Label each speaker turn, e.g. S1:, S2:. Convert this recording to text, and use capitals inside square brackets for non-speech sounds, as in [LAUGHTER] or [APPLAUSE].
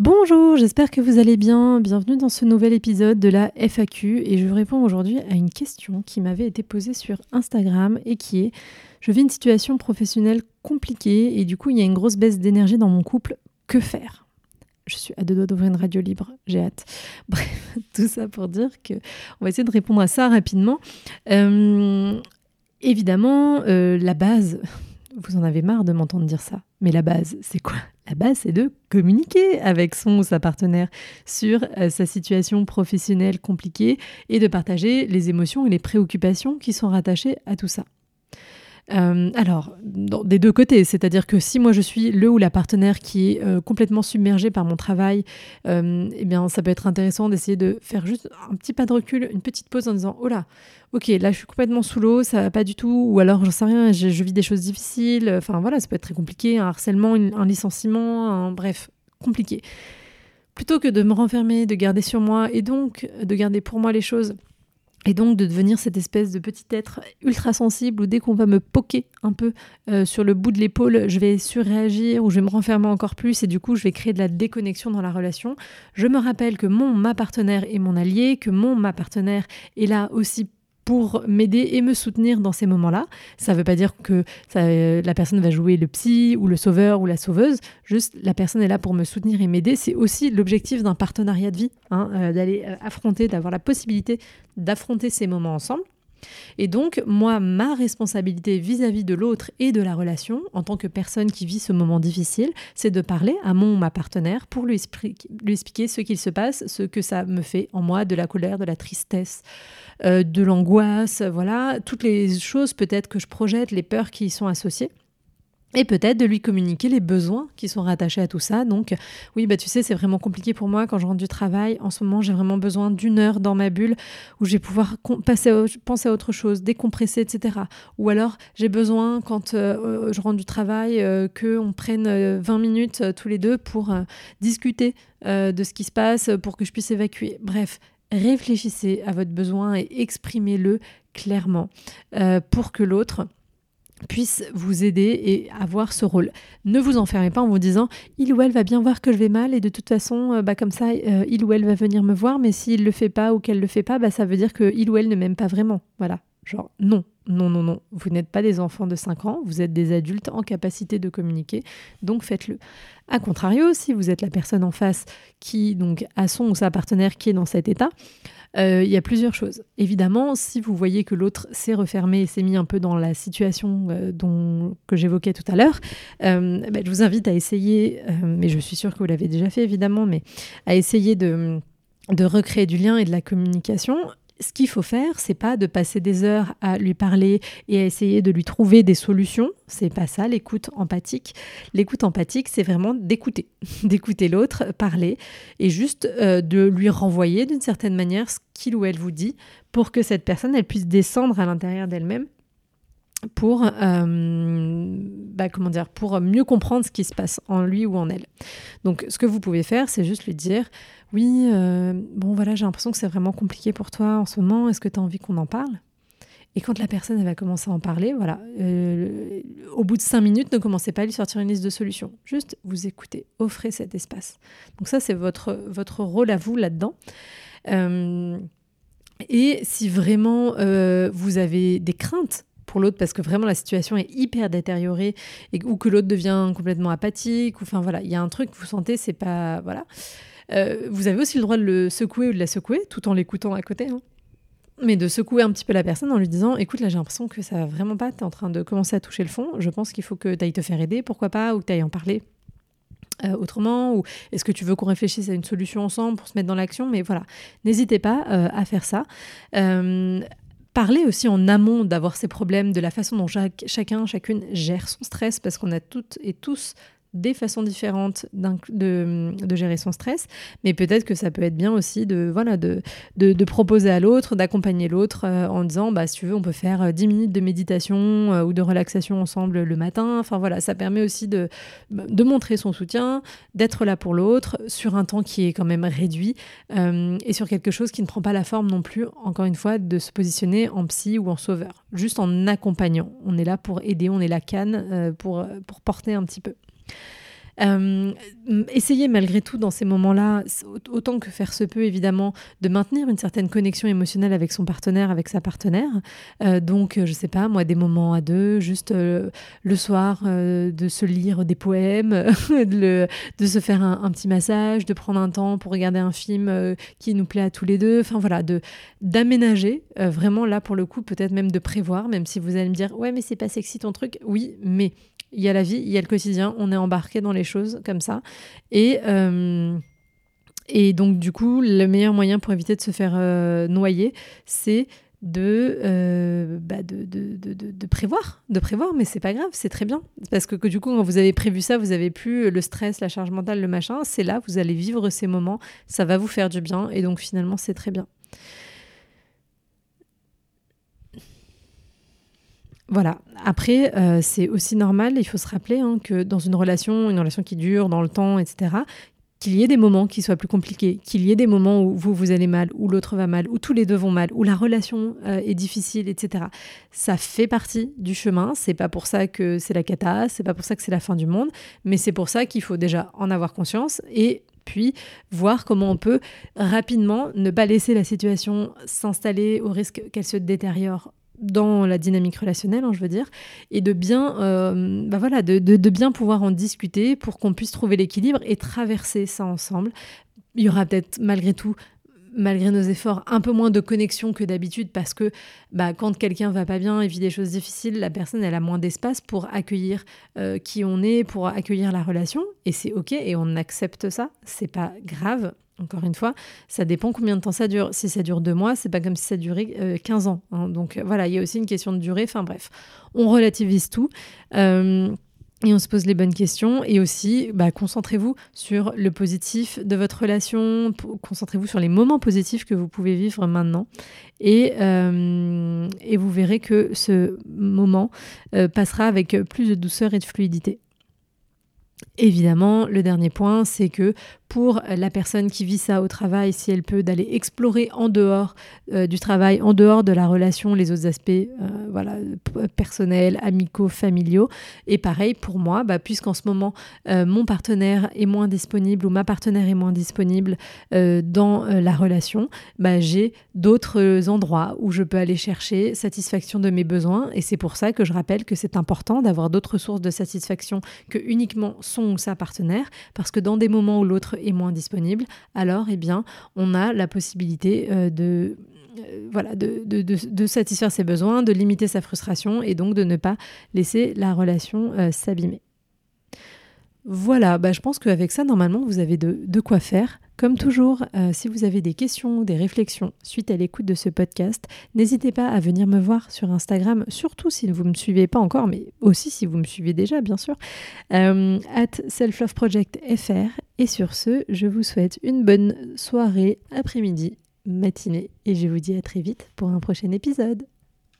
S1: Bonjour, j'espère que vous allez bien. Bienvenue dans ce nouvel épisode de la FAQ et je réponds aujourd'hui à une question qui m'avait été posée sur Instagram et qui est je vis une situation professionnelle compliquée et du coup il y a une grosse baisse d'énergie dans mon couple. Que faire? Je suis à deux doigts d'ouvrir une radio libre, j'ai hâte. [LAUGHS] Bref, tout ça pour dire que on va essayer de répondre à ça rapidement. Euh, évidemment, euh, la base, [LAUGHS] vous en avez marre de m'entendre dire ça, mais la base, c'est quoi? La base, c'est de communiquer avec son ou sa partenaire sur euh, sa situation professionnelle compliquée et de partager les émotions et les préoccupations qui sont rattachées à tout ça. Euh, alors, des deux côtés, c'est-à-dire que si moi je suis le ou la partenaire qui est euh, complètement submergé par mon travail, eh bien ça peut être intéressant d'essayer de faire juste un petit pas de recul, une petite pause en disant oh là, ok, là je suis complètement sous l'eau, ça va pas du tout, ou alors j'en sais rien, je, vis des choses difficiles, enfin voilà, ça peut être très compliqué, un harcèlement, un licenciement, un, bref, compliqué. Plutôt que de me renfermer, de garder sur moi et donc de garder pour moi les choses et donc de devenir cette espèce de petit être ultra sensible où dès qu'on va me poquer un peu euh, sur le bout de l'épaule, je vais surréagir ou je vais me renfermer encore plus et du coup je vais créer de la déconnexion dans la relation. Je me rappelle que mon ma partenaire est mon allié, que mon ma partenaire est là aussi pour m'aider et me soutenir dans ces moments-là. Ça ne veut pas dire que la personne va jouer le psy ou le sauveur ou la sauveuse, juste la personne est là pour me soutenir et m'aider. C'est aussi l'objectif d'un partenariat de vie, hein, euh, d'aller euh, affronter, d'avoir la possibilité d'affronter ces moments ensemble. Et donc, moi, ma responsabilité vis-à-vis de l'autre et de la relation, en tant que personne qui vit ce moment difficile, c'est de parler à mon ou ma partenaire pour lui, expliquer ce qu'il se passe, ce que ça me fait en moi, de la colère, de la tristesse, euh, de l'angoisse, voilà, toutes les choses peut-être que je projette, les peurs qui y sont associées et peut-être de lui communiquer les besoins qui sont rattachés à tout ça. Donc, oui, bah tu sais, c'est vraiment compliqué pour moi quand je rentre du travail. En ce moment, j'ai vraiment besoin d'une heure dans ma bulle où je vais pouvoir penser à autre chose, décompresser, etc. Ou alors, j'ai besoin, quand euh, je rentre du travail, euh, qu'on prenne 20 euh, minutes tous les deux pour discuter de ce qui se passe, pour que je puisse évacuer. Bref, réfléchissez à votre besoin et exprimez-le clairement pour que l'autre puisse vous aider et avoir ce rôle. Ne vous enfermez pas en vous disant il ou elle va bien voir que je vais mal et de toute façon, euh, bah, comme ça, euh, il ou elle va venir me voir, mais s'il le fait pas ou qu'elle le fait pas, bah, ça veut dire que il ou elle ne m'aime pas vraiment. Voilà. Genre, non, non, non, non. Vous n'êtes pas des enfants de 5 ans, vous êtes des adultes en capacité de communiquer, donc faites-le. A contrario, si vous êtes la personne en face qui donc a son ou sa partenaire qui est dans cet état, il y a plusieurs choses. Évidemment, si vous voyez que l'autre s'est refermé et s'est mis un peu dans la situation euh, dont, que j'évoquais tout à l'heure, euh, bah, je vous invite à essayer, mais je suis sûre que vous l'avez déjà fait évidemment, mais à essayer de recréer du lien et de la communication ce qu'il faut faire, c'est pas de passer des heures à lui parler et à essayer de lui trouver des solutions. C'est pas ça l'écoute empathique. L'écoute empathique, c'est vraiment d'écouter, [LAUGHS] d'écouter l'autre parler et juste euh, de lui renvoyer d'une certaine manière ce qu'il ou elle vous dit pour que cette personne elle puisse descendre à l'intérieur d'elle-même pour, euh, bah, comment dire, pour mieux comprendre ce qui se passe en lui ou en elle. Donc, ce que vous pouvez faire, c'est juste lui dire Oui, euh, bon, voilà, j'ai l'impression que c'est vraiment compliqué pour toi en ce moment. Est-ce que tu as envie qu'on en parle? Et quand la personne va commencer à en parler, voilà, euh, au bout de cinq minutes, ne commencez pas à lui sortir une liste de solutions. Juste vous écoutez, offrez cet espace. Donc, ça, c'est votre, votre rôle à vous là-dedans. et si vraiment vous avez des craintes pour l'autre parce que vraiment la situation est hyper détériorée ou que l'autre devient complètement apathique ou enfin voilà il y a un truc que vous sentez c'est pas voilà euh, vous avez aussi le droit de le secouer ou de la secouer tout en l'écoutant à côté hein. mais de secouer un petit peu la personne en lui disant écoute là j'ai l'impression que ça va vraiment pas tu es en train de commencer à toucher le fond je pense qu'il faut que tu ailles te faire aider pourquoi pas ou que tu ailles en parler euh, autrement ou est-ce que tu veux qu'on réfléchisse à une solution ensemble pour se mettre dans l'action mais voilà n'hésitez pas euh, à faire ça parler aussi en amont d'avoir ces problèmes, de la façon dont chacun, chacune gère son stress, parce qu'on a toutes et tous des façons différentes de, gérer son stress, mais peut-être que ça peut être bien aussi de, voilà, de, de, proposer à l'autre, d'accompagner l'autre euh, en disant, bah, si tu veux, on peut faire 10 euh, minutes de méditation euh, ou de relaxation ensemble le matin. Enfin voilà, ça permet aussi de, de montrer son soutien, d'être là pour l'autre sur un temps qui est quand même réduit et sur quelque chose qui ne prend pas la forme non plus, encore une fois, de se positionner en psy ou en sauveur, juste en accompagnant. On est là pour aider, on est la canne pour, pour porter un petit peu. Euh, essayez malgré tout dans ces moments-là, autant que faire se peut évidemment, de maintenir une certaine connexion émotionnelle avec son partenaire, avec sa partenaire. Euh, donc, je sais pas, moi, des moments à deux, juste euh, le soir, de se lire des poèmes, [LAUGHS] de, se faire un, petit massage, de prendre un temps pour regarder un film qui nous plaît à tous les deux. Enfin voilà, de d'aménager vraiment là pour le coup, peut-être même de prévoir, même si vous allez me dire ouais mais c'est pas sexy ton truc. Oui, mais il y a la vie, il y a le quotidien, on est embarqué dans les choses comme ça. Et, euh, et donc, du coup, le meilleur moyen pour éviter de se faire euh, noyer, c'est euh, bah, de, de, de, de, prévoir, de prévoir, mais c'est pas grave, c'est très bien. Parce que, que, du coup, quand vous avez prévu ça, vous avez plus le stress, la charge mentale, le machin, c'est là, vous allez vivre ces moments, ça va vous faire du bien, et donc finalement, c'est très bien. Voilà. Après, euh, c'est aussi normal, il faut se rappeler hein, que dans une relation, une relation qui dure dans le temps, etc., qu'il y ait des moments qui soient plus compliqués, qu'il y ait des moments où vous, vous allez mal, où l'autre va mal, où tous les deux vont mal, où la relation euh, est difficile, etc. Ça fait partie du chemin. C'est pas pour ça que c'est la cata, c'est pas pour ça que c'est la fin du monde, mais c'est pour ça qu'il faut déjà en avoir conscience et puis voir comment on peut rapidement ne pas laisser la situation s'installer au risque qu'elle se détériore dans la dynamique relationnelle, hein, je veux dire, et de bien, euh, bah voilà, de, bien pouvoir en discuter pour qu'on puisse trouver l'équilibre et traverser ça ensemble. Il y aura peut-être malgré tout, malgré nos efforts, un peu moins de connexion que d'habitude parce que bah, quand quelqu'un va pas bien et vit des choses difficiles, la personne elle a moins d'espace pour accueillir euh, qui on est, pour accueillir la relation, et c'est ok et on accepte ça, c'est pas grave. Encore une fois, ça dépend combien de temps ça dure. Si ça dure deux mois, c'est pas comme si ça durait 15 euh, ans. Hein. Donc euh, voilà, il y a aussi une question de durée. Enfin bref, on relativise tout. Euh, et on se pose les bonnes questions. Et aussi, bah, concentrez-vous sur le positif de votre relation. Concentrez-vous sur les moments positifs que vous pouvez vivre maintenant. Et, et vous verrez que ce moment passera avec plus de douceur et de fluidité. Évidemment, le dernier point, c'est que pour la personne qui vit ça au travail, si elle peut d'aller explorer en dehors euh, du travail, en dehors de la relation, les autres aspects euh, voilà, personnels, amicaux, familiaux. Et pareil pour moi, bah, puisqu'en ce moment, euh, mon partenaire est moins disponible ou ma partenaire est moins disponible dans la relation, bah, j'ai d'autres endroits où je peux aller chercher satisfaction de mes besoins. Et c'est pour ça que je rappelle que c'est important d'avoir d'autres sources de satisfaction que uniquement son ou sa partenaire, parce que dans des moments où l'autre moins disponible, alors eh bien, on a la possibilité euh, de euh, voilà, de, satisfaire ses besoins, de limiter sa frustration et donc de ne pas laisser la relation euh, s'abîmer. Voilà, bah, je pense qu'avec ça, normalement, vous avez de, quoi faire. Comme toujours, euh, si vous avez des questions, des réflexions suite à l'écoute de ce podcast, n'hésitez pas à venir me voir sur Instagram, surtout si vous ne me suivez pas encore, mais aussi si vous me suivez déjà, bien sûr, euh, at selfloveprojectfr. Et sur ce, je vous souhaite une bonne soirée, après-midi, matinée, et je vous dis à très vite pour un prochain épisode.